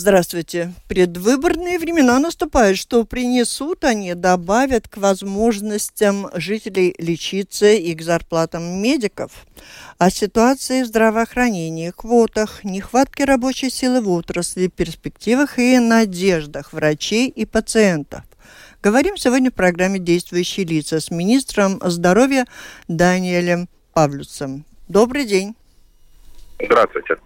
Здравствуйте. Предвыборные времена наступают. Что принесут они, добавят к возможностям жителей лечиться и к зарплатам медиков. О ситуации в здравоохранении, квотах, нехватке рабочей силы в отрасли, перспективах и надеждах врачей и пациентов. Говорим сегодня в программе «Действующие лица» с министром здоровья Даниэлем Павлюцем. Добрый день. Здравствуйте.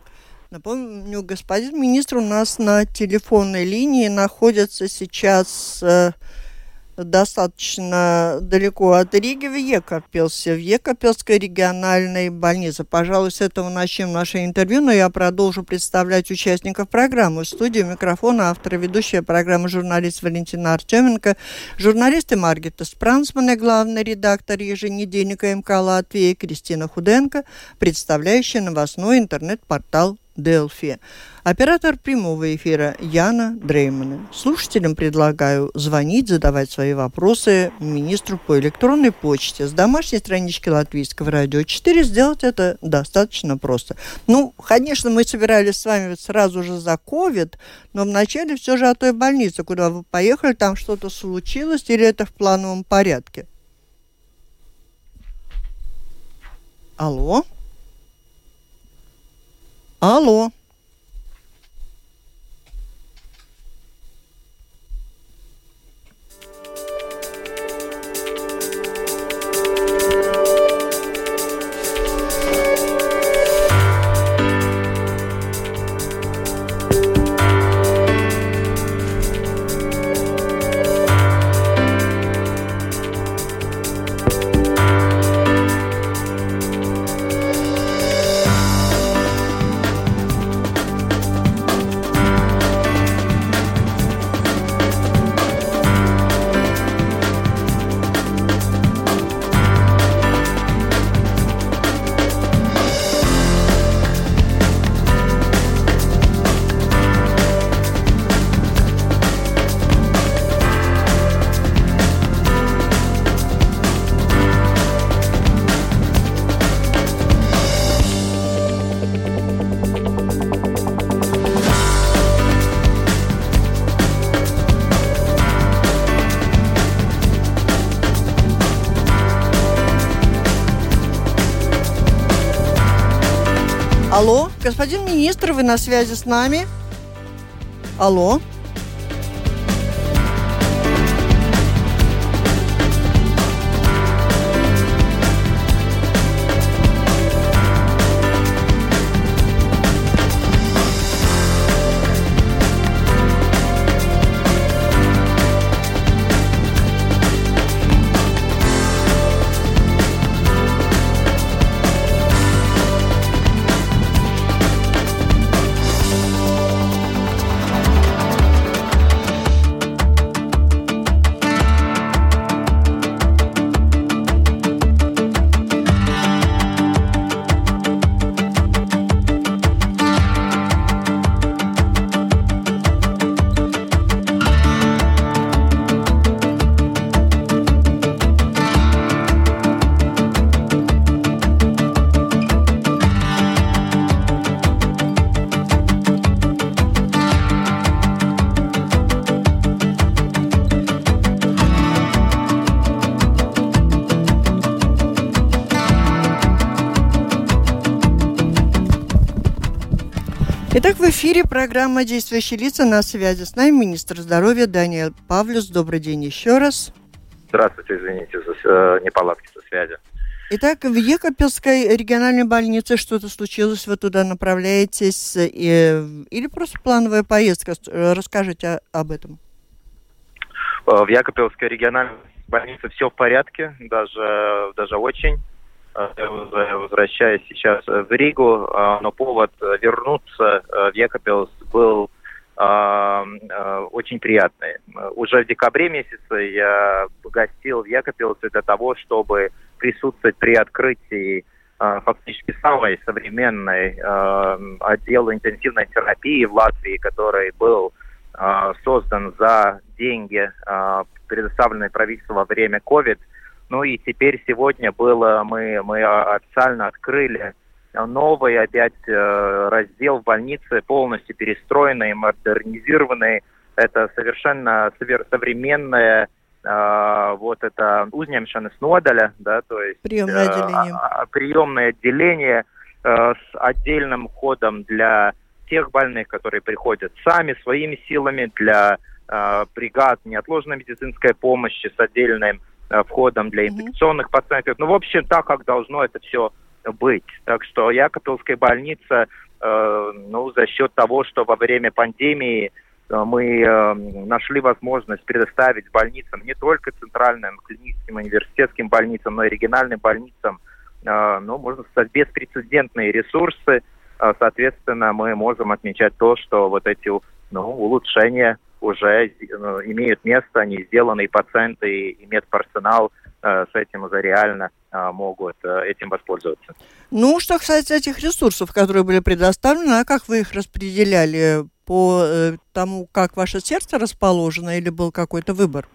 Напомню, господин министр у нас на телефонной линии находится сейчас э, достаточно далеко от Риги в Екапелсе, в Екапельской региональной больнице. Пожалуй, с этого начнем наше интервью, но я продолжу представлять участников программы. В студии микрофона автора ведущая программы журналист Валентина Артеменко, журналисты Маргита Спрансман главный редактор еженедельника МК Латвии Кристина Худенко, представляющая новостной интернет-портал Делфи. Оператор прямого эфира Яна Дреймана. Слушателям предлагаю звонить, задавать свои вопросы министру по электронной почте с домашней странички Латвийского радио 4. Сделать это достаточно просто. Ну, конечно, мы собирались с вами сразу же за COVID, но вначале все же о той больнице, куда вы поехали, там что-то случилось или это в плановом порядке? Алло? Алло. Алло, господин министр, вы на связи с нами? Алло. Эфире программа «Действующие лица» на связи. С нами министр здоровья Даниэль Павлюс. Добрый день еще раз. Здравствуйте, извините за э, неполадки со связи. Итак, в Екапельской региональной больнице что-то случилось, вы туда направляетесь, и, э, или просто плановая поездка? Расскажите об этом. Э, в Якопельской региональной больнице все в порядке, даже, даже очень. Э, возвращаясь сейчас в Ригу, э, но повод вернуться э, в Екапелс был очень приятные. Уже в декабре месяце я гостил в Якопилсе для того, чтобы присутствовать при открытии фактически самой современной отдела интенсивной терапии в Латвии, который был создан за деньги, предоставленные правительством во время COVID. Ну и теперь сегодня было, мы, мы официально открыли новый опять э, раздел в больнице, полностью перестроенный, модернизированный. Это совершенно современная э, вот это uzņemšanas nodaļа, да, то есть приемное э, отделение, э, приемное отделение с отдельным входом для тех больных, которые приходят сами своими силами, для бригад неотложной медицинской помощи с отдельным входом для инфекционных mm-hmm. пациентов. Ну, в общем, так, как должно это все быть. Так что Якопилская больница, э, ну, за счет того, что во время пандемии э, мы э, нашли возможность предоставить больницам, не только центральным клиническим университетским больницам, но и региональным больницам, э, ну, можно сказать, беспрецедентные ресурсы. Э, соответственно, мы можем отмечать то, что вот эти ну, улучшения уже э, имеют место, они сделаны, и пациенты, и медперсонал э, с этим уже реально э, могут этим воспользоваться. Ну, что касается этих ресурсов, которые были предоставлены, а как вы их распределяли по тому, как ваше сердце расположено, или был какой-то выбор?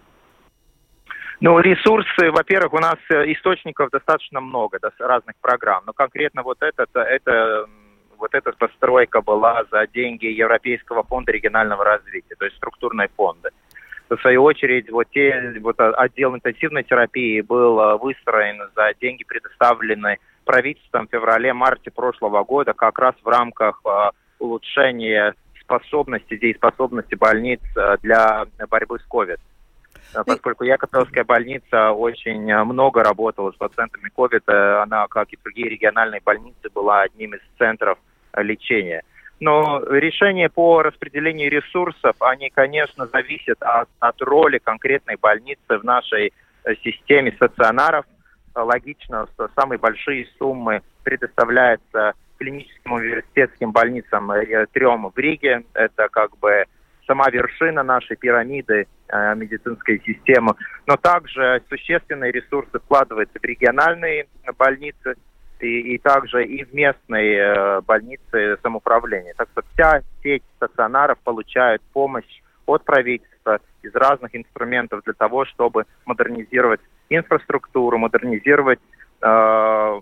Ну, ресурсы, во-первых, у нас источников достаточно много, разных программ. Но конкретно вот этот, это вот эта постройка была за деньги Европейского фонда регионального развития, то есть структурные фонды. В свою очередь, вот, те, вот отдел интенсивной терапии был э, выстроен за деньги, предоставленные правительством в феврале-марте прошлого года, как раз в рамках э, улучшения способности, дееспособности больниц э, для борьбы с COVID поскольку Яковлевская больница очень много работала с пациентами COVID, она, как и другие региональные больницы, была одним из центров лечения. Но решения по распределению ресурсов, они, конечно, зависят от, от роли конкретной больницы в нашей э, системе стационаров. Логично, что самые большие суммы предоставляются клиническим университетским больницам э, трем в Риге. Это как бы сама вершина нашей пирамиды э, медицинской системы. Но также существенные ресурсы вкладываются в региональные больницы – и, и также и в местной э, больнице самоуправления. Так что вся сеть стационаров получает помощь от правительства из разных инструментов для того, чтобы модернизировать инфраструктуру, модернизировать э,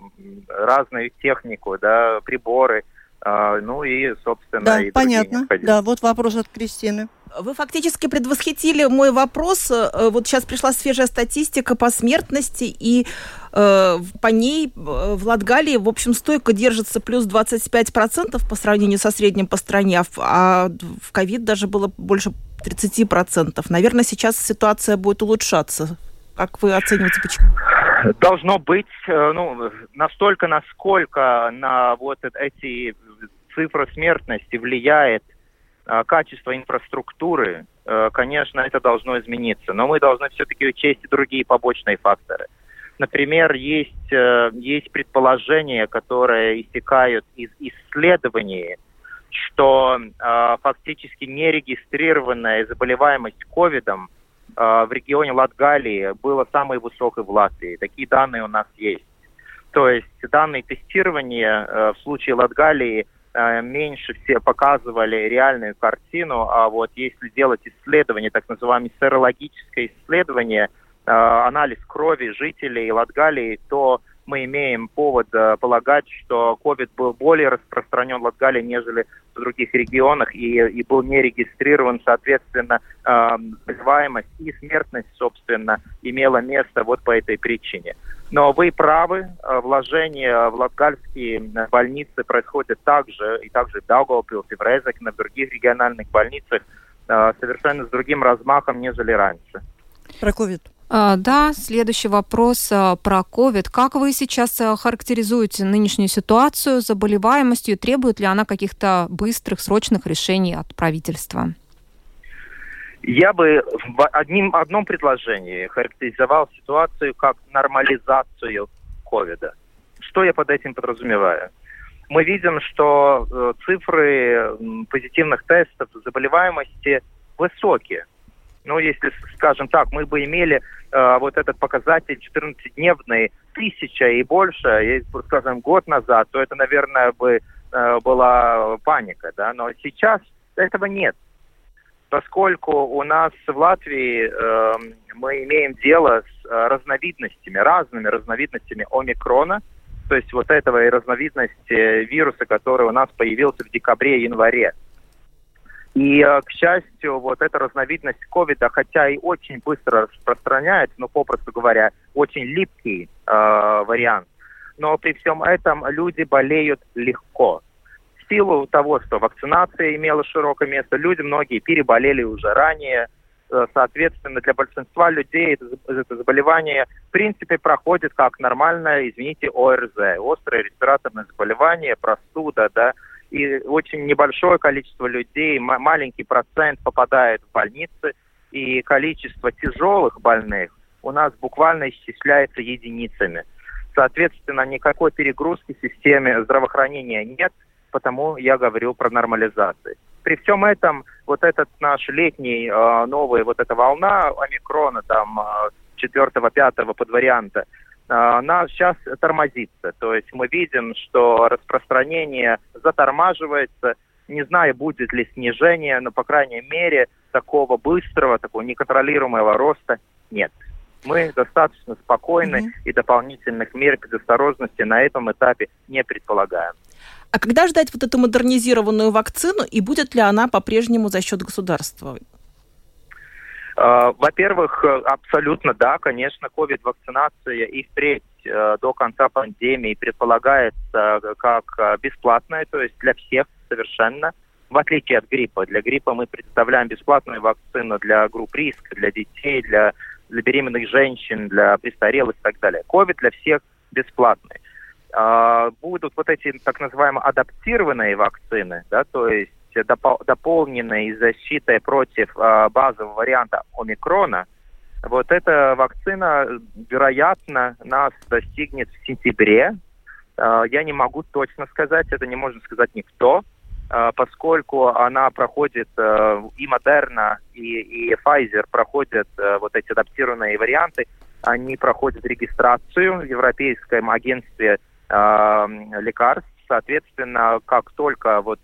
разную технику, да, приборы, э, ну и, собственно, да, и понятно. Да, вот вопрос от Кристины. Вы фактически предвосхитили мой вопрос. Э, вот сейчас пришла свежая статистика по смертности, и э, по ней э, в Латгалии, в общем, стойко держится плюс 25% по сравнению со средним по стране, а в ковид даже было больше 30%. Наверное, сейчас ситуация будет улучшаться. Как вы оцениваете, почему? Должно быть, э, ну, настолько, насколько на вот эти цифры смертности влияет Э, качество инфраструктуры, э, конечно, это должно измениться. Но мы должны все-таки учесть и другие побочные факторы. Например, есть, э, есть предположения, которые истекают из исследований, что фактически нерегистрированная заболеваемость ковидом в регионе Латгалии была самой высокой в Латвии. Такие данные у нас есть. То есть данные тестирования в случае Латгалии – Э, меньше все показывали реальную картину, а вот если делать исследование, так называемое серологическое исследование, э, анализ крови жителей Латгалии, то мы имеем повод э, полагать, что COVID был более распространен в Латгалии, нежели в других регионах, и, и был не регистрирован, соответственно, э, заболеваемость и смертность, собственно, имела место вот по этой причине. Но вы правы, э, вложения в латгальские больницы происходят также, и также в Даугавпилсе, в Резекне, в других региональных больницах, э, совершенно с другим размахом, нежели раньше. Про COVID. А, да, следующий вопрос а, про COVID. Как вы сейчас а, характеризуете нынешнюю ситуацию с заболеваемостью? Требует ли она каких-то быстрых, срочных решений от правительства? Я бы в одним, одном предложении характеризовал ситуацию как нормализацию ковида. Что я под этим подразумеваю? мы видим, что э, цифры позитивных тестов заболеваемости высокие. Ну, если, скажем так, мы бы имели э, вот этот показатель 14-дневный, тысяча и больше, если, скажем, год назад, то это, наверное, бы э, была паника, да, но сейчас этого нет. Поскольку у нас в Латвии э, мы имеем дело с э, разновидностями, разными разновидностями омикрона, то есть вот этого и разновидности вируса, который у нас появился в декабре-январе. Э, к счастью, вот эта разновидность ковида, хотя и очень быстро распространяется, но, попросту говоря, очень липкий э, вариант, но при всем этом люди болеют легко. В силу того, что вакцинация имела широкое место, люди многие переболели уже ранее, э, соответственно, для большинства людей это заболевание в принципе проходит как нормальное, извините, ОРЗ, острое респираторное заболевание, простуда, да, и очень небольшое количество людей, маленький процент попадает в больницы, и количество тяжелых больных у нас буквально исчисляется единицами. Соответственно, никакой перегрузки в системе здравоохранения нет, потому я говорю про нормализацию. При всем этом вот этот наш летний э, новый, вот эта волна омикрона, там, э, четвертого-пятого подварианта, она сейчас тормозится. То есть мы видим, что распространение затормаживается. Не знаю, будет ли снижение, но, по крайней мере, такого быстрого, такого неконтролируемого роста нет. Мы достаточно спокойны mm-hmm. и дополнительных мер предосторожности на этом этапе не предполагаем. А когда ждать вот эту модернизированную вакцину и будет ли она по-прежнему за счет государства? Э, во-первых, э, абсолютно да, конечно, ковид-вакцинация и впредь э, до конца пандемии предполагается как бесплатная, то есть для всех совершенно, в отличие от гриппа. Для гриппа мы представляем бесплатную вакцину для групп риска, для детей, для, для беременных женщин, для престарелых и так далее. Ковид для всех бесплатный. Будут вот эти так называемые адаптированные вакцины, да, то есть допол- дополненной защитой против э, базового варианта омикрона, вот эта вакцина, вероятно, нас достигнет в сентябре. Э, я не могу точно сказать, это не может сказать никто, э, поскольку она проходит, и Модерна, и, и Pfizer проходят вот эти адаптированные варианты, они проходят регистрацию в Европейском агентстве лекарств. Соответственно, как только вот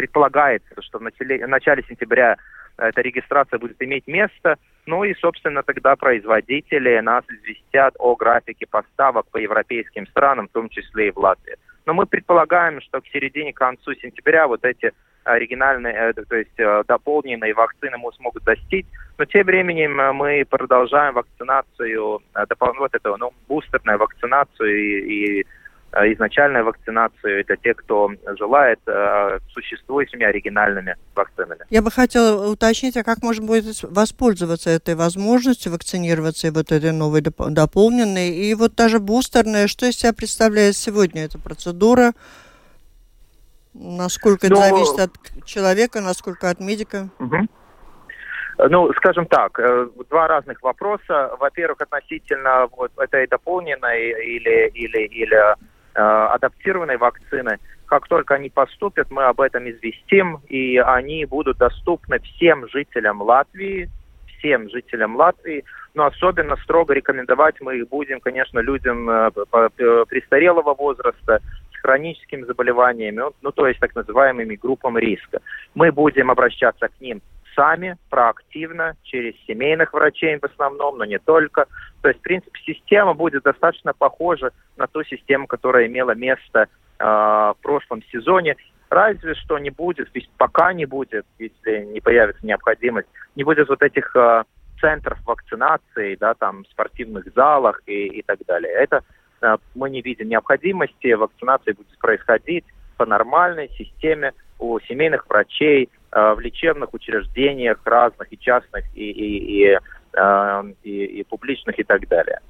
предполагается, что в начале, в начале сентября эта регистрация будет иметь место. Ну и, собственно, тогда производители нас известят о графике поставок по европейским странам, в том числе и в Латвии. Но мы предполагаем, что к середине, к концу сентября вот эти оригинальные, э, то есть э, дополненные вакцины мы смогут достичь. Но тем временем э, мы продолжаем вакцинацию, вот эту, ну, бустерную вакцинацию и, и Э, изначальную вакцинацию для тех, кто желает э, существующими оригинальными вакцинами. Я бы хотела уточнить, а как можно будет воспользоваться этой возможностью вакцинироваться и вот этой новой дополненной, и вот даже бустерная, что из себя представляет сегодня эта процедура? Насколько Но... это ну, зависит от человека, насколько от медика? Угу. Ну, скажем так, э, два разных вопроса. Во-первых, относительно вот этой дополненной или, или, или адаптированной вакцины. Как только они поступят, мы об этом известим, и они будут доступны всем жителям Латвии, всем жителям Латвии, но особенно строго рекомендовать мы их будем, конечно, людям э, престарелого возраста, с хроническими заболеваниями, ну, то есть так называемыми группами риска. Мы будем обращаться к ним сами, проактивно, через семейных врачей в основном, но не только. То есть, в принципе, система будет достаточно похожа на ту систему, которая имела место э, в прошлом сезоне. Разве что не будет, пока не будет, если не появится необходимость, не будет вот этих э, центров вакцинации, да, там, спортивных залах и, и так далее. Это э, мы не видим необходимости, вакцинация будет происходить по нормальной системе у семейных врачей, в лечебных учреждениях разных, и частных, и, и, и, э, и, и публичных, и так далее.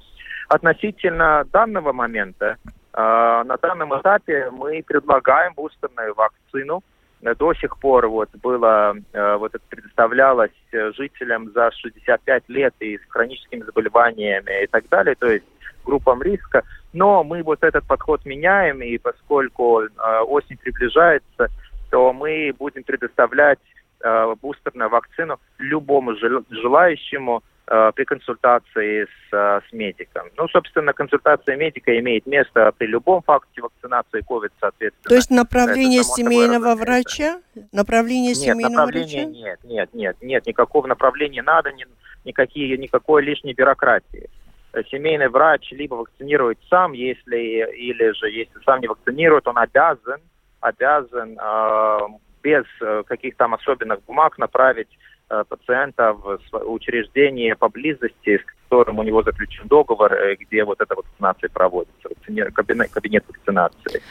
Относительно данного момента, э, на данном этапе мы предлагаем бустерную вакцину. До сих пор вот было, вот это предоставлялось жителям за 65 лет и с хроническими заболеваниями и так далее. То есть группам риска. Но мы вот этот подход меняем, и поскольку э, осень приближается, то мы будем предоставлять э, бустерную вакцину любому желающему э, при консультации с, э, с медиком. Ну, собственно, консультация медика имеет место при любом факте вакцинации COVID, соответственно. То есть направление семейного врача? Направление нет, семейного направления врача? Нет, нет, нет, нет, никакого направления надо, ни, никакие, никакой лишней бюрократии. Семейный врач либо вакцинирует сам, если или же если сам не вакцинирует, он обязан обязан э, без э, каких там особенных бумаг направить пациента в учреждение поблизости, с которым у него заключен договор, э, где вот эта вакцинация проводится, кабинет, вакцинации.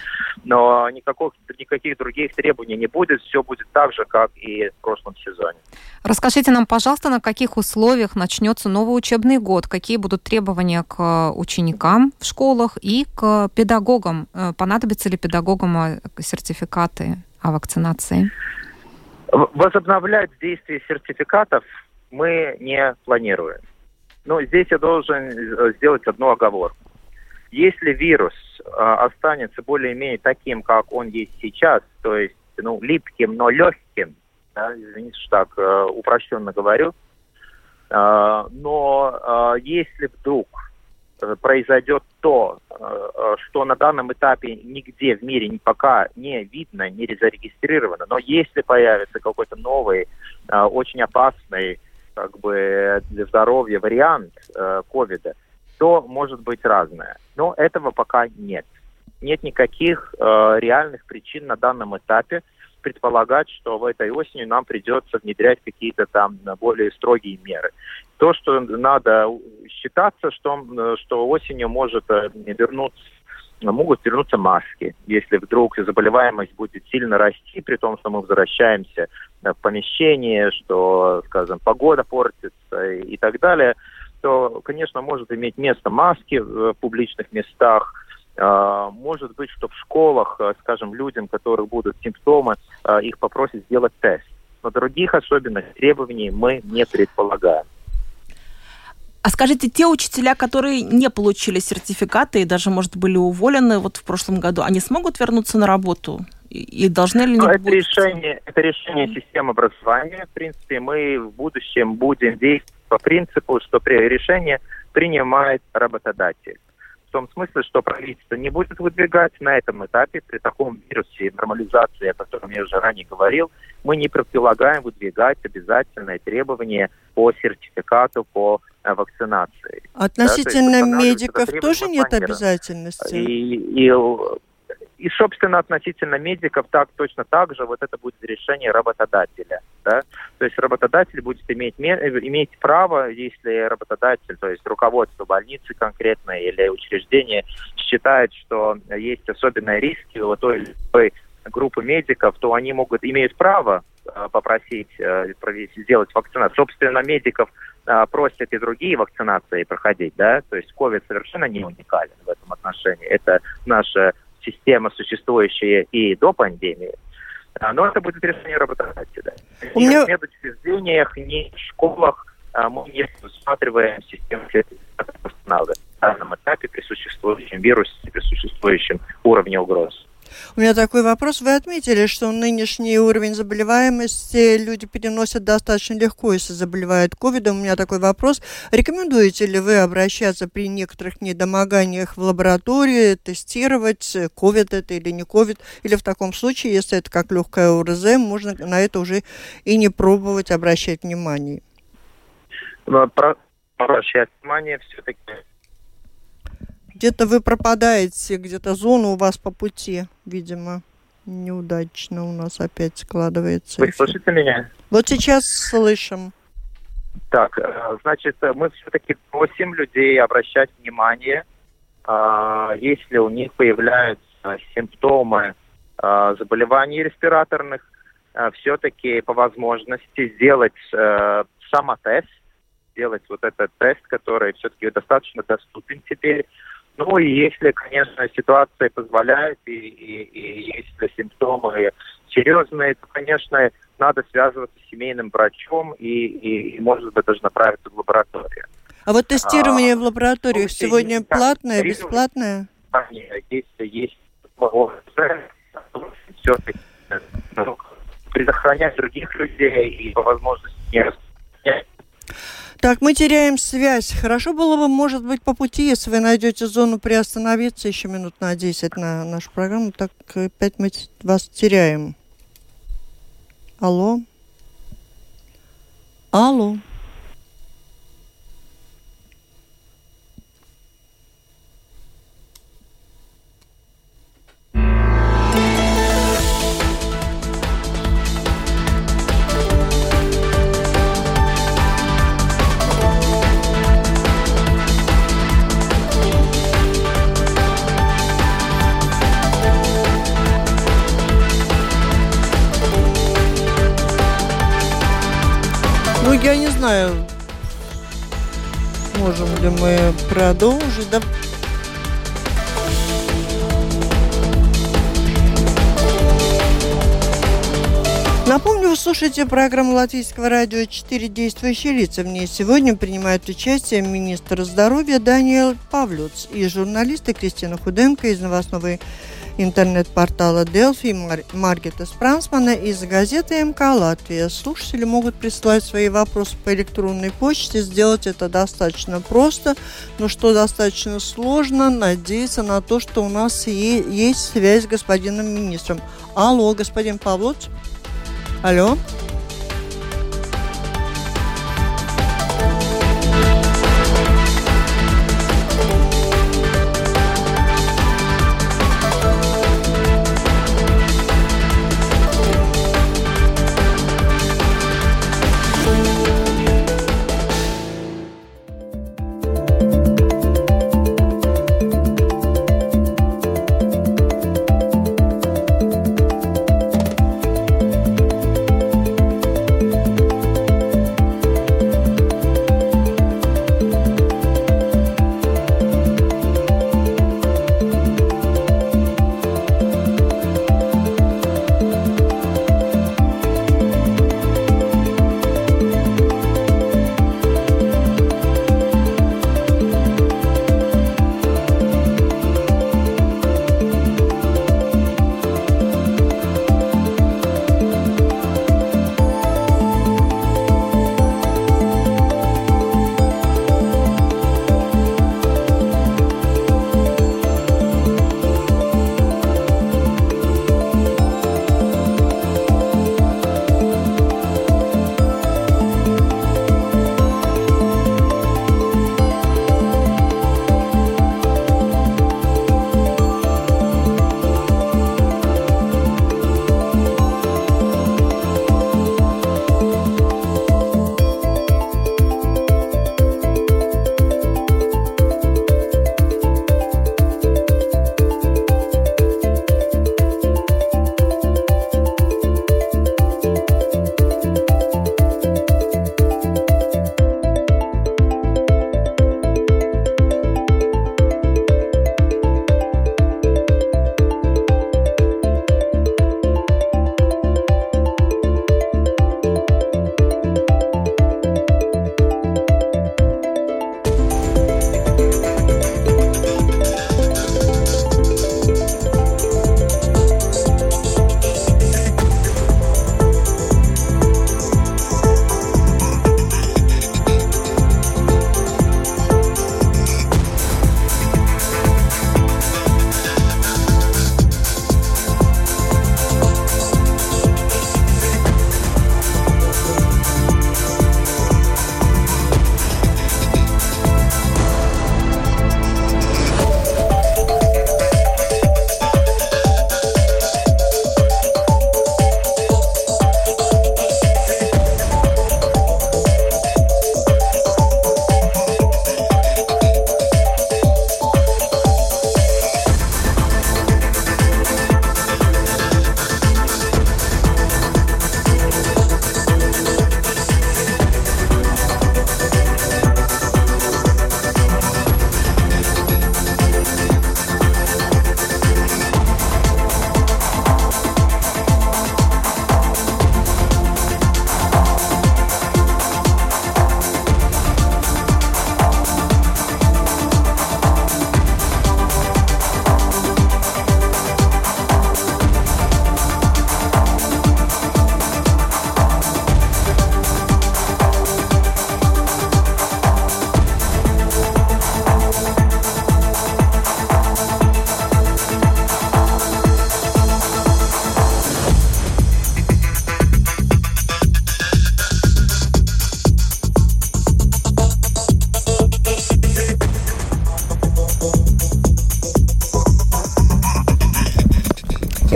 Но никаких, никаких других требований не будет, все будет так же, как и в прошлом сезоне. Расскажите нам, пожалуйста, на каких условиях начнется новый учебный год, какие будут требования к ученикам в школах и к педагогам. Понадобятся ли педагогам сертификаты о вакцинации? Возобновлять действие сертификатов мы не планируем. Но здесь я должен э, сделать одну оговорку. Если вирус э, останется более-менее таким, как он есть сейчас, то есть ну, липким, но легким, да, извините, что так э, упрощенно говорю, но если вдруг произойдет то, э, э, что на данном этапе нигде в мире пока не видно, не зарегистрировано, но если появится какой-то новый, очень опасный как бы для здоровья вариант ковида, то может быть разное. Но этого пока нет. Нет никаких реальных причин на данном этапе предполагать, что в этой осени нам придется внедрять какие-то там более строгие меры. То, что надо считаться, что, что осенью может э, вернуться могут вернуться маски, если вдруг заболеваемость будет сильно расти, при том, что мы возвращаемся в помещение, что, скажем, погода портится и так далее, то, конечно, может иметь место маски в публичных местах, может быть, что в школах, э, скажем, людям, которых будут симптомы, э, их попросят сделать тест. Но других особенных требований мы не предполагаем. А скажите, те учителя, которые не получили сертификаты и даже, может, были уволены вот в прошлом году, они смогут вернуться на работу? И должны ли они... Ну, это, решение, это решение системы образования. В принципе, мы в будущем будем действовать по принципу, что решение принимает работодатель в том смысле, что правительство не будет выдвигать на этом этапе, при таком вирусе нормализации, о котором я уже ранее говорил, мы не предполагаем выдвигать обязательные требования по сертификату по э, вакцинации. Относительно да, медиков тоже нет обязательности? И, и и, собственно, относительно медиков так точно так же вот это будет решение работодателя. Да? То есть работодатель будет иметь, иметь право, если работодатель, то есть руководство больницы конкретно или учреждения считает, что есть особенные риски у той или иной группы медиков, то они могут, имеют право э, попросить э, сделать вакцинацию. Собственно, медиков э, просят и другие вакцинации проходить, да, то есть COVID совершенно не уникален в этом отношении. Это наша система, существующая и до пандемии, а, но это будет решение работодателя. У меня... Ни в медучреждениях, ни в школах а, мы не рассматриваем систему на данном этапе при существующем вирусе, при существующем уровне угроз. У меня такой вопрос. Вы отметили, что нынешний уровень заболеваемости люди переносят достаточно легко, если заболевают ковидом. У меня такой вопрос. Рекомендуете ли вы обращаться при некоторых недомоганиях в лабораторию, тестировать, ковид это или не ковид? Или в таком случае, если это как легкая ОРЗ, можно на это уже и не пробовать обращать внимание? Ну, про обращать внимание все-таки где-то вы пропадаете, где-то зона у вас по пути, видимо. Неудачно у нас опять складывается. Вы слышите меня? Вот сейчас слышим. Так, э, значит, мы все-таки просим людей обращать внимание, а, если у них появляются симптомы а, заболеваний респираторных, а, все-таки по возможности сделать э, самотест, сделать вот этот тест, который все-таки достаточно доступен теперь ну и если, конечно, ситуация позволяет, и, и, и если симптомы серьезные, то, конечно, надо связываться с семейным врачом и, и, и может быть, даже направиться в лабораторию. А вот тестирование а, в лабораториях ну, сегодня платное, бесплатное? Есть, есть все-таки ну, предохранять других людей и по возможности не так, мы теряем связь. Хорошо было бы, может быть, по пути, если вы найдете зону приостановиться еще минут на 10 на нашу программу, так опять мы вас теряем. Алло? Алло? Я не знаю, можем ли мы продолжить. Да? Напомню, вы слушаете программу Латвийского радио «Четыре действующие лица». В ней сегодня принимают участие министр здоровья Даниэл Павлюц и журналисты Кристина Худенко из новостной интернет-портала Delphi Мар Маргета Спрансмана из газеты МК Латвия. Слушатели могут присылать свои вопросы по электронной почте. Сделать это достаточно просто, но что достаточно сложно, надеяться на то, что у нас есть связь с господином министром. Алло, господин Павлович. Алло.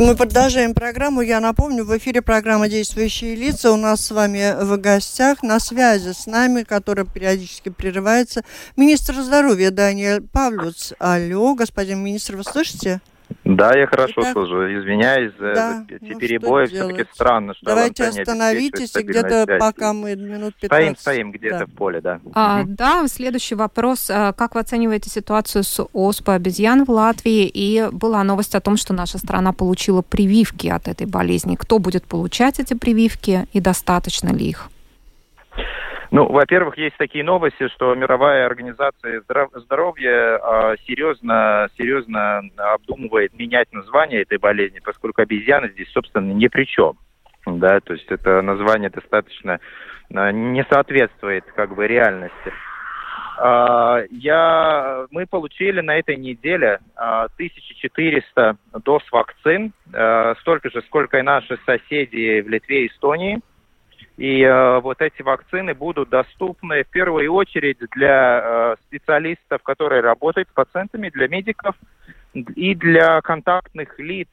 Мы продолжаем программу. Я напомню, в эфире программа «Действующие лица». У нас с вами в гостях на связи с нами, которая периодически прерывается, министр здоровья Даниэль Павлюц. Алло, господин министр, вы слышите? Да, я хорошо Итак, служу. Извиняюсь за да, эти ну, перебои. Все-таки странно, что Давайте остановитесь, и где-то пока мы минут 15... Стоим, стоим где-то да. в поле, да. А, угу. Да, следующий вопрос. А, как вы оцениваете ситуацию с оспой обезьян в Латвии? И была новость о том, что наша страна получила прививки от этой болезни. Кто будет получать эти прививки и достаточно ли их? Ну, во-первых, есть такие новости, что мировая организация здоровья э, серьезно, серьезно обдумывает менять название этой болезни, поскольку обезьяны здесь, собственно, ни при чем. Да, то есть это название достаточно э, не соответствует как бы реальности. Uh, я, мы получили на этой неделе uh, 1400 доз вакцин, столько же, сколько и наши соседи в Литве и Эстонии. И э, вот эти вакцины будут доступны в первую очередь для э, специалистов, которые работают с пациентами, для медиков и для контактных лиц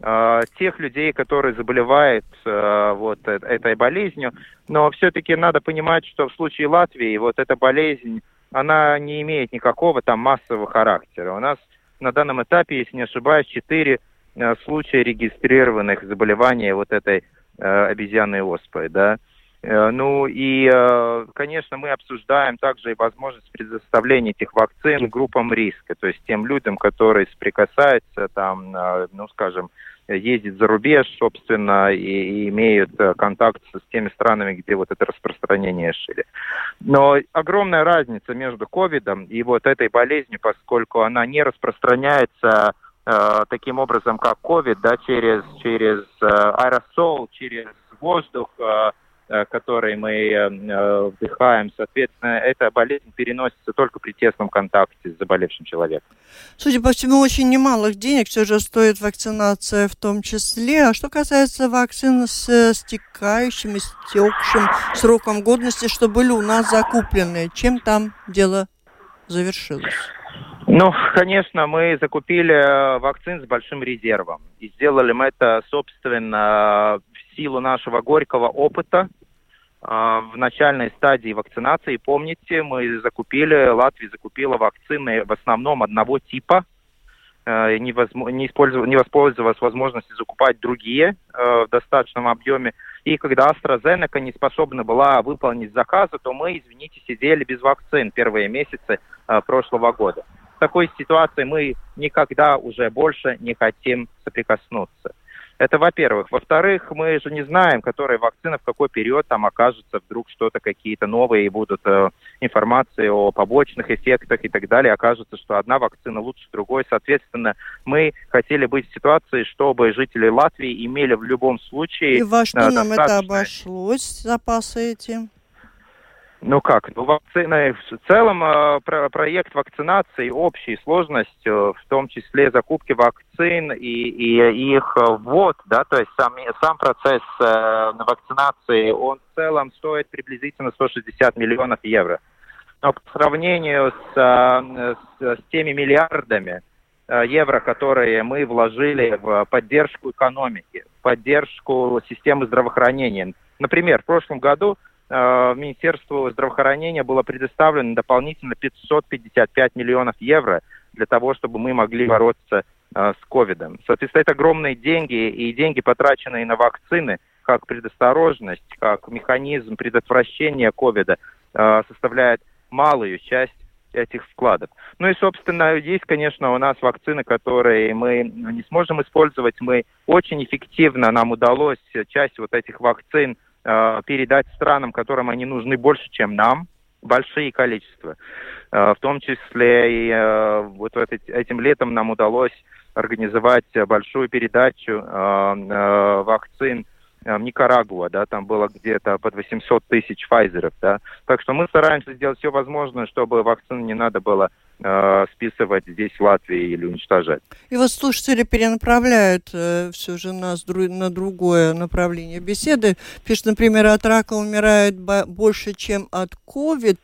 э, тех людей, которые заболевают э, вот э, этой болезнью. Но все-таки надо понимать, что в случае Латвии вот эта болезнь, она не имеет никакого там массового характера. У нас на данном этапе, если не ошибаюсь, четыре э, случая регистрированных заболеваний вот этой Э, обезьянной оспой, да. Э, ну и, э, конечно, мы обсуждаем также и возможность предоставления этих вакцин группам риска, то есть тем людям, которые соприкасаются, там, ну, скажем, ездят за рубеж, собственно, и, и имеют контакт с теми странами, где вот это распространение шили. Но огромная разница между ковидом и вот этой болезнью, поскольку она не распространяется таким образом, как COVID, да, через, через э, аэросол, через воздух, э, который мы вдыхаем. Соответственно, эта болезнь переносится только при тесном контакте с заболевшим человеком. Судя по всему, очень немалых денег все же стоит вакцинация в том числе. А что касается вакцин с стекающим, истекшим сроком годности, что были у нас закуплены, чем там дело завершилось? Ну, конечно, мы закупили э, вакцин с большим резервом. И сделали мы это, собственно, в силу нашего горького опыта э, в начальной стадии вакцинации. Помните, мы закупили, Латвия закупила вакцины в основном одного типа, э, не, возможно, не, не воспользовалась возможностью закупать другие в достаточном объеме. И когда AstraZeneca не способна была выполнить заказы, то мы, извините, сидели без вакцин первые месяцы прошлого года такой ситуации мы никогда уже больше не хотим соприкоснуться. Это во-первых. Во-вторых, мы же не знаем, которая вакцина в какой период там окажется, вдруг что-то какие-то новые будут э, информации о побочных эффектах и так далее. Окажется, что одна вакцина лучше другой. Соответственно, мы хотели быть в ситуации, чтобы жители Латвии имели в любом случае... И во что э, нам это обошлось, запасы эти? Ну как, ну вакцины, в целом э, про, проект вакцинации общей сложностью, в том числе закупки вакцин и, и их ввод, да, то есть сам, сам процесс э, вакцинации, он в целом стоит приблизительно 160 миллионов евро. Но по сравнению с, э, с, с теми миллиардами э, евро, которые мы вложили в поддержку экономики, поддержку системы здравоохранения. Например, в прошлом году Э, Министерству здравоохранения было предоставлено дополнительно 555 миллионов евро для того, чтобы мы могли бороться э, с ковидом. Соответственно, это огромные деньги, и деньги, потраченные на вакцины, как предосторожность, как механизм предотвращения ковида, э, составляет малую часть этих вкладов. Ну и, собственно, есть, конечно, у нас вакцины, которые мы не сможем использовать. Мы очень эффективно, нам удалось часть вот этих вакцин Э, передать странам, которым они нужны больше, чем нам, большие количества. Э, в том числе и э, вот этим летом нам удалось организовать большую передачу вакцин в Никарагуа, да, там было где-то под 800 тысяч файзеров, да. Так что мы стараемся сделать все возможное, чтобы вакцины не надо было э, списывать здесь, в Латвии, или уничтожать. И вот слушатели перенаправляют э, все же нас дру- на другое направление беседы. Пишет, например, от рака умирает больше, чем от COVID.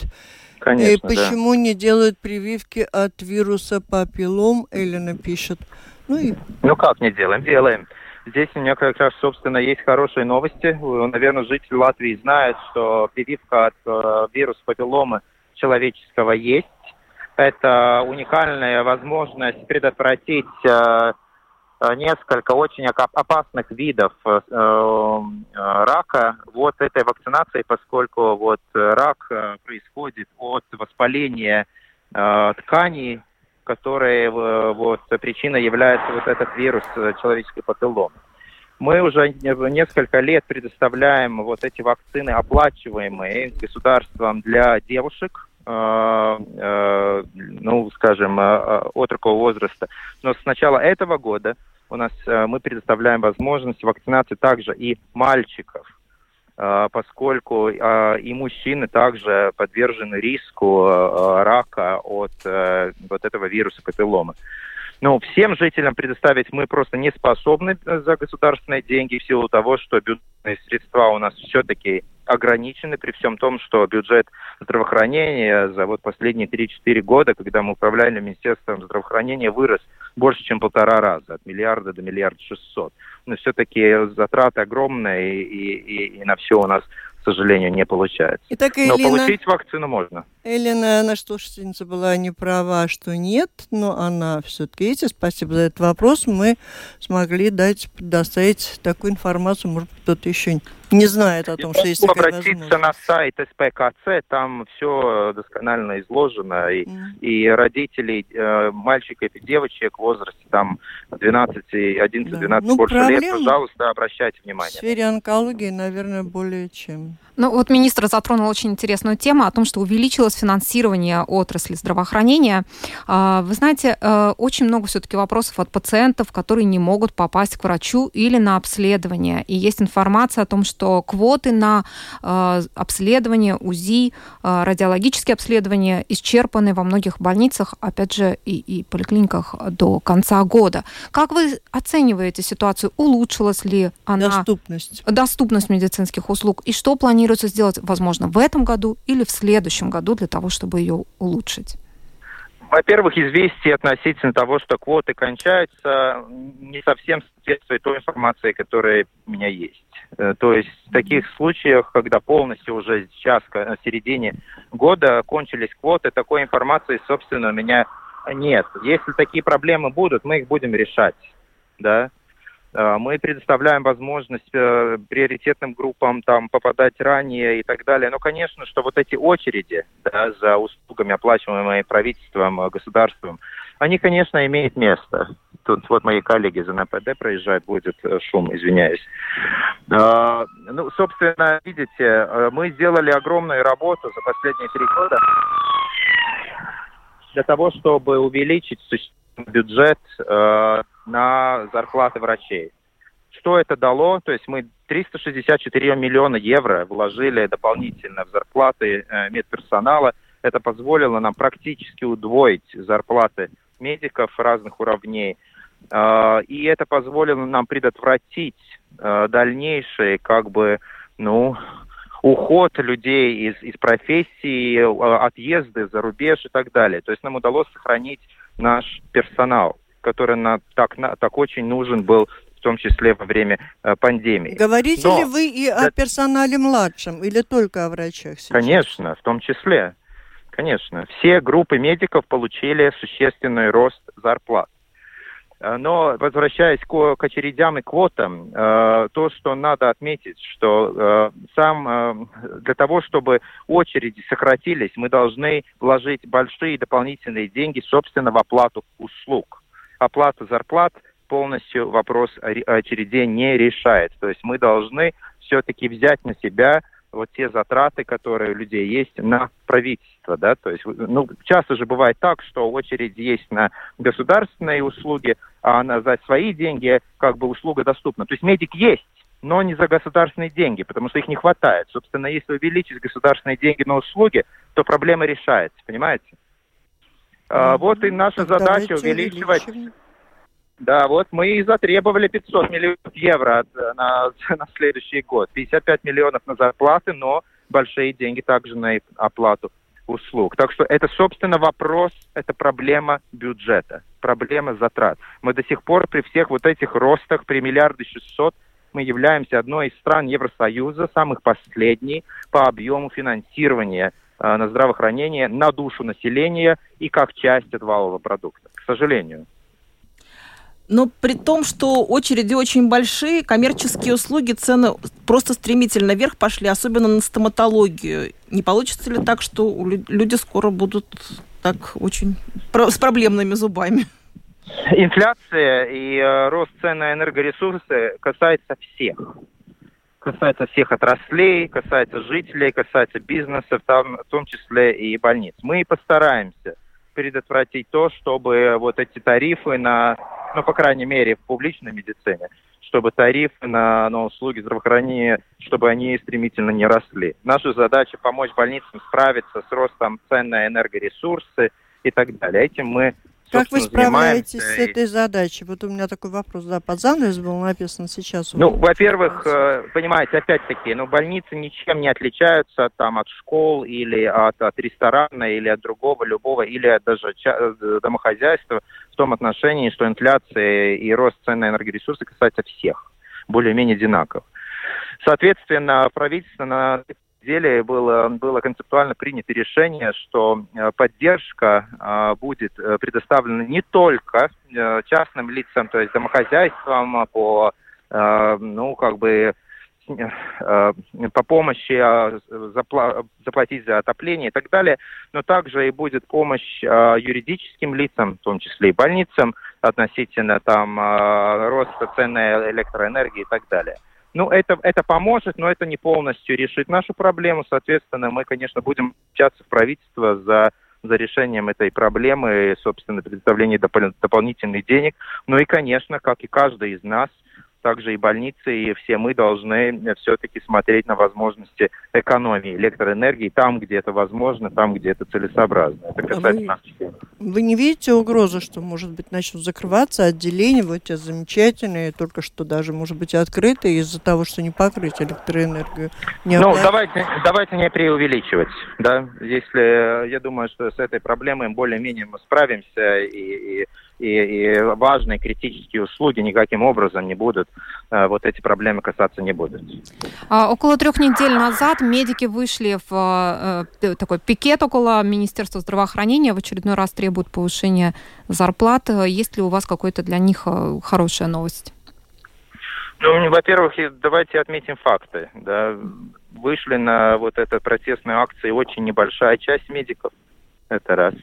Конечно, И почему да. не делают прививки от вируса папиллом, Элена пишет. Ну, и... ну как не делаем? Делаем. Здесь у меня как раз, собственно, есть хорошие новости. Наверное, жители Латвии знают, что прививка от э, вируса папилломы человеческого есть. Это уникальная возможность предотвратить э, э несколько очень опасных видов э, э, рака вот этой вакцинации, поскольку вот рак э, происходит от воспаления э, тканей которые вот, причиной является вот этот вирус э, человеческой папилломы. Мы уже несколько лет предоставляем вот эти вакцины, оплачиваемые государством для девушек, э, э, ну, скажем, от возраста. Но с начала этого года у нас мы предоставляем возможность вакцинации также и мальчиков поскольку а, и мужчины также подвержены риску а, рака от э, вот этого вируса папилломы. Ну, всем жителям предоставить мы просто не способны за государственные деньги в силу того, что бюджетные средства у нас все-таки ограничены, при всем том, что бюджет здравоохранения за вот последние 3-4 года, когда мы управляли Министерством здравоохранения, вырос больше, чем полтора раза, от миллиарда до миллиарда шестьсот. Но все-таки затраты огромные, и, и, и на все у нас к сожалению, не получается. Итак, Элина, но получить вакцину можно. Элена, наша слушательница, была не права, что нет, но она все-таки, видите, спасибо за этот вопрос, мы смогли дать, предоставить такую информацию, может быть, кто-то еще не знает о том, Я что есть такая обратиться на сайт СПКЦ, там все досконально изложено, и, mm. и родители э, мальчиков и девочек в возрасте там 12, 11, да. 12, ну, больше лет, пожалуйста, обращайте внимание. В сфере онкологии, наверное, более чем. Ну вот министр затронул очень интересную тему о том, что увеличилось финансирование отрасли здравоохранения. А, вы знаете, э, очень много все-таки вопросов от пациентов, которые не могут попасть к врачу или на обследование. И есть информация о том, что квоты на э, обследование, УЗИ, э, радиологические обследования исчерпаны во многих больницах, опять же, и, и поликлиниках до конца года. Как вы оцениваете ситуацию? Улучшилась ли она? Доступность. Доступность медицинских услуг. И что планируется сделать, возможно, в этом году или в следующем году для того, чтобы ее улучшить? Во-первых, известие относительно того, что квоты кончаются, не совсем соответствует той информации, которая у меня есть. Э, то есть в таких случаях, когда полностью уже сейчас, в середине года, кончились квоты, такой информации, собственно, у меня нет. Если такие проблемы будут, мы их будем решать. Да? Э, мы предоставляем возможность э, приоритетным группам там попадать ранее и так далее. Но, конечно, что вот эти очереди да, за услугами, оплачиваемые правительством, э, государством, они, конечно, имеют место. Тут вот мои коллеги за НПД проезжают, будет шум, извиняюсь. Ну, собственно, видите, мы сделали огромную работу за последние три года для того, чтобы увеличить бюджет на зарплаты врачей. Что это дало? То есть мы 364 миллиона евро вложили дополнительно в зарплаты э, медперсонала. Это позволило нам практически удвоить зарплаты медиков разных уровней. Э, и это позволило нам предотвратить э, дальнейший, как бы, ну, уход людей из, из профессии, отъезды за рубеж и так далее. То есть нам удалось сохранить наш персонал который на, так, на, так очень нужен был в том числе во время э, пандемии. Говорите Но, ли вы и да, о персонале младшем или только о врачах сейчас? Конечно, в том числе. Конечно. Все группы медиков получили существенный рост зарплат. Э, но возвращаясь к, к очередям и квотам, э, то, что надо отметить, что э, сам э, для того, чтобы очереди сократились, мы должны вложить большие дополнительные деньги, собственно, в оплату услуг оплата зарплат полностью вопрос очередей не решает. То есть мы должны все-таки взять на себя вот те затраты, которые у людей есть на правительство, да, то есть, ну, часто же бывает так, что очередь есть на государственные услуги, а на, за свои деньги как бы услуга доступна. То есть медик есть, но не за государственные деньги, потому что их не хватает. Собственно, если увеличить государственные деньги на услуги, то проблема решается, понимаете? А, вот и наша так задача увеличивать... Увеличим. Да, вот мы и затребовали 500 миллионов евро на, на следующий год. 55 миллионов на зарплаты, но большие деньги также на оплату услуг. Так что это, собственно, вопрос, это проблема бюджета, проблема затрат. Мы до сих пор при всех вот этих ростах, при миллиарде шестьсот, мы являемся одной из стран Евросоюза, самых последней по объему финансирования э, на здравоохранение на душу населения и как часть от валового продукта, к сожалению. Но при том, что очереди очень большие, коммерческие услуги, цены просто стремительно вверх пошли, особенно на стоматологию. Не получится ли так, что люди скоро будут так очень с проблемными зубами? Инфляция и э, рост цен на энергоресурсы касается всех. Касается всех отраслей, касается жителей, касается бизнеса, там, в том числе и больниц. Мы постараемся предотвратить то, чтобы вот эти тарифы на, ну, по крайней мере, в публичной медицине, чтобы тарифы на, на услуги здравоохранения, чтобы они стремительно не росли. Наша задача помочь больницам справиться с ростом цен на энергоресурсы и так далее. Этим мы как вы справляетесь с этой задачей? Вот у меня такой вопрос, да, под занавес был написан сейчас. Ну, во-первых, э, понимаете, опять-таки, ну, больницы ничем не отличаются там от школ или от, от ресторана или от другого, любого, или даже э, домохозяйства в том отношении, что инфляция и рост цен на энергоресурсы касается всех, более-менее одинаково. Соответственно, правительство на деле было, было концептуально принято решение, что э, поддержка э, будет э, предоставлена не только частным лицам, то есть домохозяйствам по, ну, как бы, по помощи запла заплатить за отопление и так далее, но также и будет помощь юридическим лицам, в том числе и больницам, относительно там роста цен на электроэнергии и так далее. Ну, это, это поможет, но это не полностью решит нашу проблему. Соответственно, мы, конечно, будем общаться в правительство за за решением этой проблемы, собственно, предоставление допол- дополнительных денег. Ну и, конечно, как и каждый из нас, также и больницы, и все мы должны все-таки смотреть на возможности экономии электроэнергии там, где это возможно, там, где это целесообразно. Это касается вы, нас всех. Вы не видите угрозы, что, может быть, начнут закрываться отделения, вот эти замечательные, только что даже, может быть, открытые из-за того, что не покрыть электроэнергию? Не ну, давайте, давайте не преувеличивать, да, если, я думаю, что с этой проблемой более-менее мы справимся, и, и и, и важные критические услуги никаким образом не будут, э, вот эти проблемы касаться не будут. А, около трех недель назад медики вышли в э, такой пикет около Министерства здравоохранения, в очередной раз требуют повышения зарплат. Есть ли у вас какой-то для них э, хорошая новость? Ну, во-первых, давайте отметим факты. Да. Вышли на вот эту протестную акцию очень небольшая часть медиков. Это раз.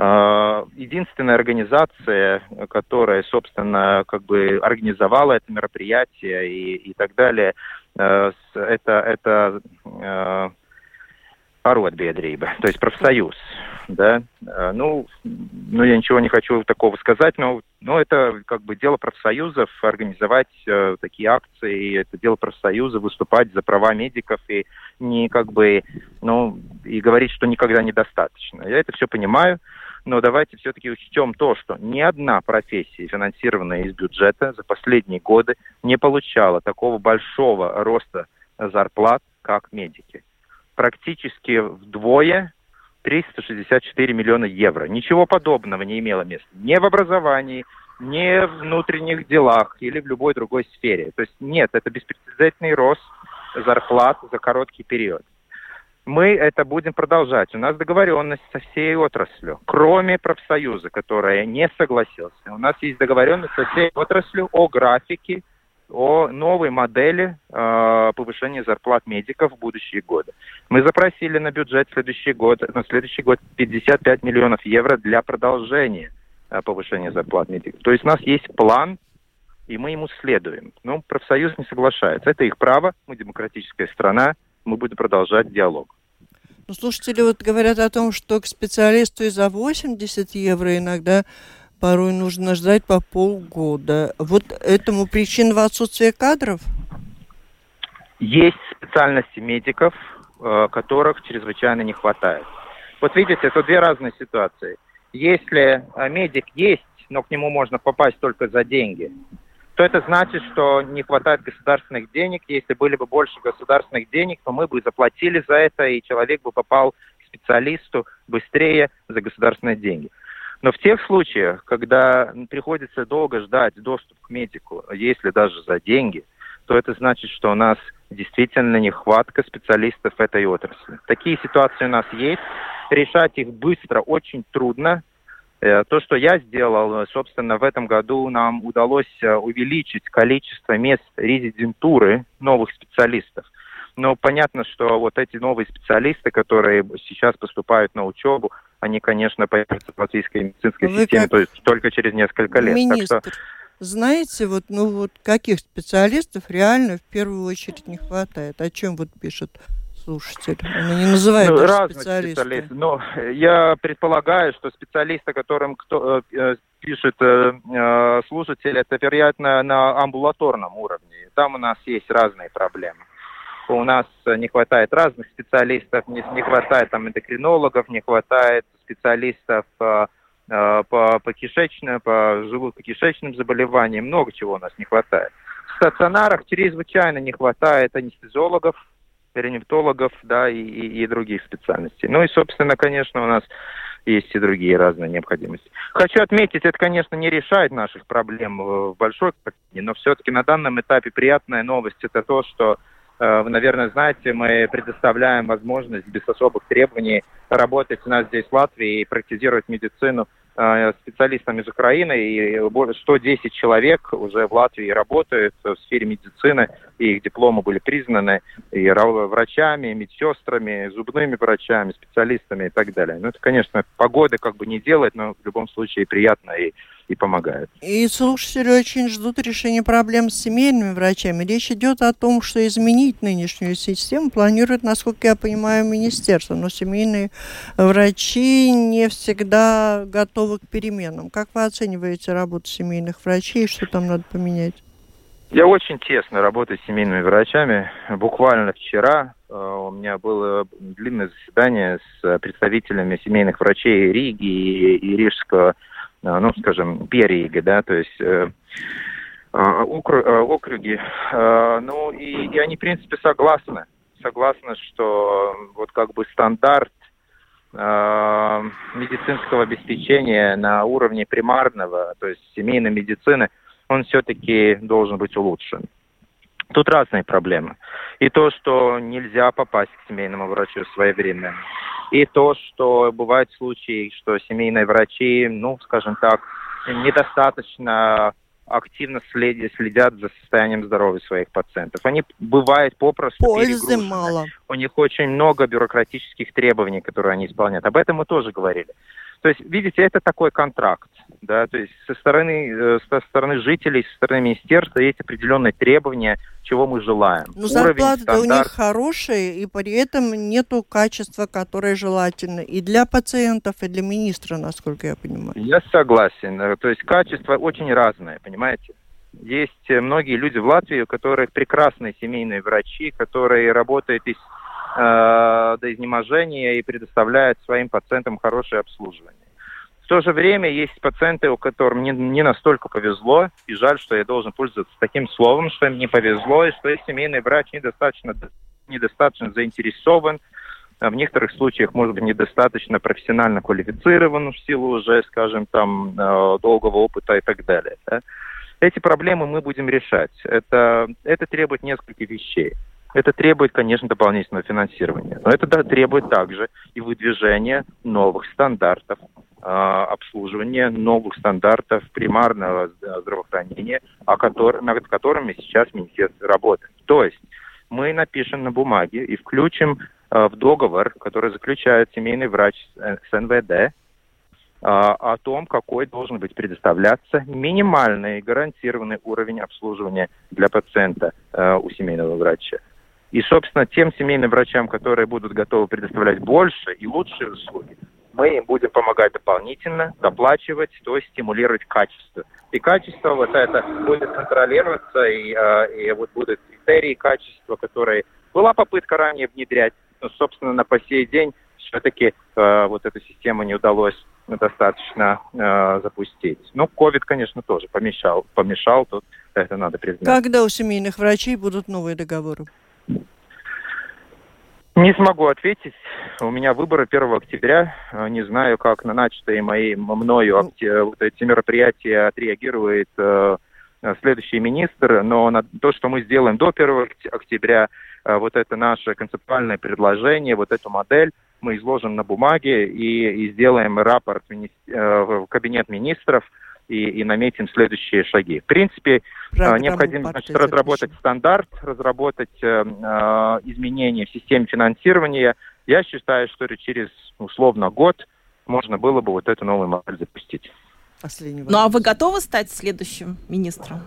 А, единственная организация, которая, собственно, как бы организовала это мероприятие и, и так далее, э, это, это э, Аротбедрība, то есть профсоюз. Да? Э, ну, ну, я ничего не хочу такого сказать, но, но это как бы дело профсоюзов организовать э, такие акции, это дело профсоюза выступать за права медиков и не как бы, ну, и говорить, что никогда недостаточно. Я это все понимаю, но давайте все-таки учтем то, что ни одна профессия, финансированная из бюджета за последние годы, не получала такого большого роста зарплат, как медики. Практически вдвое 364 миллиона евро. Ничего подобного не имело места ни в образовании, ни в внутренних делах или в любой другой сфере. То есть нет, это беспрецедентный рост зарплат за короткий период мы это будем продолжать. У нас договоренность со всей отраслью, кроме профсоюза, которая не согласился. У нас есть договоренность со всей отраслью о графике, о новой модели э, повышения зарплат медиков в будущие годы. Мы запросили на бюджет следующий год, на следующий год 55 миллионов евро для продолжения э, повышения зарплат медиков. То есть у нас есть план, и мы ему следуем. Ну, профсоюз не соглашается. Это их право, мы демократическая страна, мы будем продолжать диалог. Ну, слушатели вот говорят о том, что к специалисту и за 80 евро иногда порой нужно ждать по полгода. Вот этому причина в отсутствии кадров? Есть специальности медиков, э, которых чрезвычайно не хватает. Вот видите, это две разные ситуации. Если э, медик есть, но к нему можно попасть только за деньги, то это значит, что не хватает государственных денег. Если были бы больше государственных денег, то мы бы заплатили за это, и человек бы попал к специалисту быстрее за государственные деньги. Но в тех случаях, когда приходится долго ждать доступ к медику, если даже за деньги, то это значит, что у нас действительно нехватка специалистов в этой отрасли. Такие ситуации у нас есть. Решать их быстро очень трудно. Э, то, что я сделал, собственно, в этом году нам удалось э, увеличить количество мест резидентуры новых специалистов. Но понятно, что вот эти новые специалисты, которые сейчас поступают на учебу, они, конечно, появятся в латвийской медицинской Вы системе то есть только через несколько лет. Министр, так что... знаете, вот, ну вот каких специалистов реально в первую очередь не хватает? О чем вот пишут слушатели? Они не называют ну, разных специалистов. Но я предполагаю, что специалисты, которым кто, э, э пишет э, э, слушатель, это вероятно на амбулаторном уровне. Там у нас есть разные проблемы у нас не хватает разных специалистов, не, не хватает там эндокринологов, не хватает специалистов э, э, по, по кишечным, по желудочно-кишечным заболеваниям, много чего у нас не хватает. В стационарах чрезвычайно не хватает анестезиологов, периневтологов, да, и, и, и других специальностей. Ну и, собственно, конечно, у нас есть и другие разные необходимости. Хочу отметить, это, конечно, не решает наших проблем в большой картине, но все-таки на данном этапе приятная новость это то, что Э, вы, наверное, знаете, мы предоставляем возможность без особых требований работать у нас здесь в Латвии и практизировать медицину э, специалистам из Украины. И более 110 человек уже в Латвии работают в сфере медицины, и их дипломы были признаны и врачами, и медсестрами, зубными врачами, специалистами и так далее. Ну, это, конечно, погода как бы не делает, но в любом случае приятно и и помогают. И слушатели очень ждут решения проблем с семейными врачами. Речь идет о том, что изменить нынешнюю систему планирует, насколько я понимаю, министерство. Но семейные врачи не всегда готовы к переменам. Как вы оцениваете работу семейных врачей? Что там надо поменять? Я очень тесно работаю с семейными врачами. Буквально вчера э, у меня было длинное заседание с представителями семейных врачей Риги и Рижского ну, скажем, периги, да, то есть э, э, округи. Ну, и, и они, в принципе, согласны. Согласны, что вот как бы стандарт медицинского обеспечения на уровне примарного, то есть семейной медицины, он все-таки должен быть улучшен. Тут разные проблемы. И то, что нельзя попасть к семейному врачу своевременно. И то, что бывают случаи, что семейные врачи, ну, скажем так, недостаточно активно следят, следят за состоянием здоровья своих пациентов. Они бывают попросту Пользы мало. У них очень много бюрократических требований, которые они исполняют. Об этом мы тоже говорили. То есть, видите, это такой контракт да, то есть со стороны, э, со стороны жителей, со стороны министерства есть определенные требования, чего мы желаем. Но зарплаты у них хорошие, и при этом нету качества, которое желательно и для пациентов, и для министра, насколько я понимаю. Я согласен. Э, то есть качество очень разное, понимаете? Есть э, многие люди в Латвии, у которых прекрасные семейные врачи, которые работают из, до изнеможения и предоставляют своим пациентам хорошее обслуживание. В то же время есть пациенты, у которых не, не настолько повезло, и жаль, что я должен пользоваться таким словом, что им не повезло, и что семейный врач недостаточно, недостаточно заинтересован, а в некоторых случаях, может быть, недостаточно профессионально квалифицирован в силу уже, скажем, там, э, долгого опыта и так далее. Да? Эти проблемы мы будем решать. Это, это требует нескольких вещей. Это требует, конечно, дополнительного финансирования. Но это требует также и выдвижения новых стандартов а, обслуживания новых стандартов примарного здравоохранения, о которых, над которыми сейчас министерство работает. То есть мы напишем на бумаге и включим а, в договор, который заключает семейный врач с НВД, а, о том, какой должен быть предоставляться минимальный гарантированный уровень обслуживания для пациента у семейного врача. И, собственно, тем семейным врачам, которые будут готовы предоставлять больше и лучшие услуги, мы им будем помогать дополнительно, доплачивать, то есть стимулировать качество. И качество вот это будет контролироваться, и, э, и вот будут критерии качества, которые была попытка ранее внедрять, но, собственно, на по сей день все-таки э, вот эту систему не удалось достаточно э, запустить. Ну, ковид, конечно, тоже помешал, помешал, тут это надо признать. Когда у семейных врачей будут новые договоры? Не смогу ответить. У меня выборы 1 октября. Э, не знаю, как на начатые мои, мною ну. вот эти мероприятия отреагирует э, следующий министр. Но на то, что мы сделаем до 1 октября, э, вот это наше концептуальное предложение, вот эту модель, мы изложим на бумаге и, и сделаем рапорт в, в кабинет министров и, и наметим следующие шаги. В принципе, Программу необходимо значит, разработать стандарт, разработать э, э, изменения в системе финансирования. Я считаю, что через условно год можно было бы вот эту новую модель запустить. Ну а вы готовы стать следующим министром?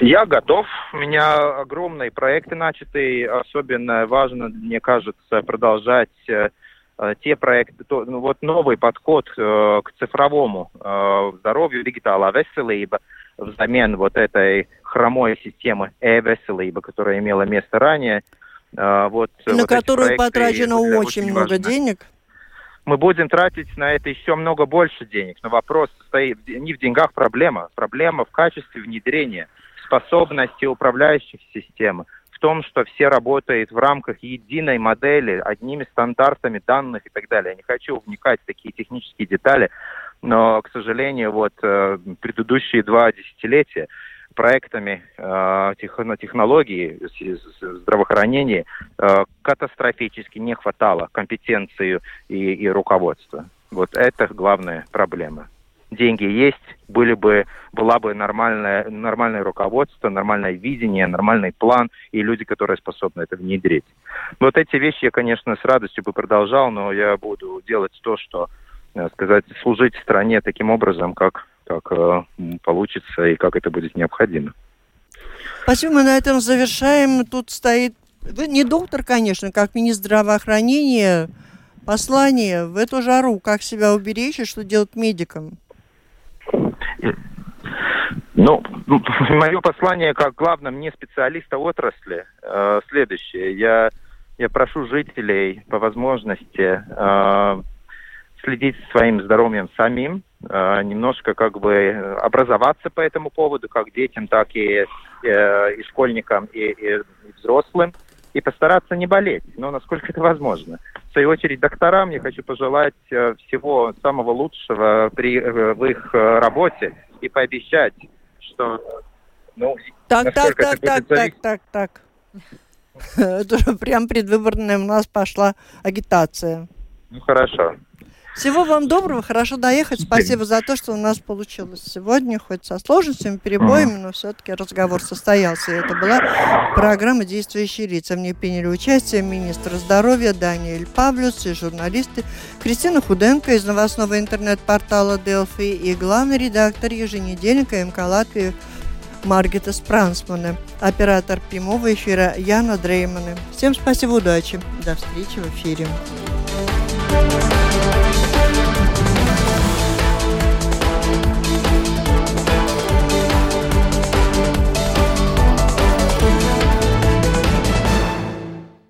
Я готов. У меня огромные проекты начатые. Особенно важно, мне кажется, продолжать Э, те проекты, то, ну, вот новый подход э, к цифровому э, здоровью, дигитала veselība, взамен вот этой хромой системы e-veselība, которая имела место ранее. Э, вот, на вот которую потрачено очень, очень много важно. денег? Мы будем тратить на это еще много больше денег, но вопрос стоит не в деньгах проблема, проблема в качестве внедрения, способности управляющих систем, в том, что все работают в рамках единой модели, одними стандартами данных и так далее. Я не хочу вникать в такие технические детали, но, к сожалению, вот э, предыдущие два десятилетия проектами э, технологии здравоохранения э, катастрофически не хватало компетенции и, и руководства. Вот это главная проблема деньги есть, были бы, была бы нормальное, нормальное руководство, нормальное видение, нормальный план и люди, которые способны это внедрить. Вот эти вещи я, конечно, с радостью бы продолжал, но я буду делать то, что, э, сказать, служить стране таким образом, как, как э, получится и как это будет необходимо. Спасибо, мы на этом завершаем. Тут стоит, вы не доктор, конечно, как министр здравоохранения, послание в эту жару, как себя уберечь и что делать медикам? Ну, мое послание как главным не специалиста отрасли э, следующее. Я, я прошу жителей по возможности э, следить своим здоровьем самим, э, немножко как бы образоваться по этому поводу, как детям, так и, э, и школьникам, и, и, и взрослым, и постараться не болеть, но насколько это возможно. В свою очередь докторам я хочу пожелать э, всего самого лучшего при, э, в их э, работе и пообещать, что ну, так, так, так, так, так, так, так. Это прям предвыборная у нас пошла агитация. Ну хорошо. Всего вам доброго, хорошо доехать. Спасибо за то, что у нас получилось сегодня, хоть со сложностями, перебоями, но все-таки разговор состоялся. И это была программа «Действующие лица». В ней приняли участие министр здоровья Даниэль Павлюс и журналисты Кристина Худенко из новостного интернет-портала Делфи и главный редактор еженедельника МК Латвии Маргита Спрансмана, оператор прямого эфира Яна Дреймана. Всем спасибо, удачи. До встречи в эфире. thank you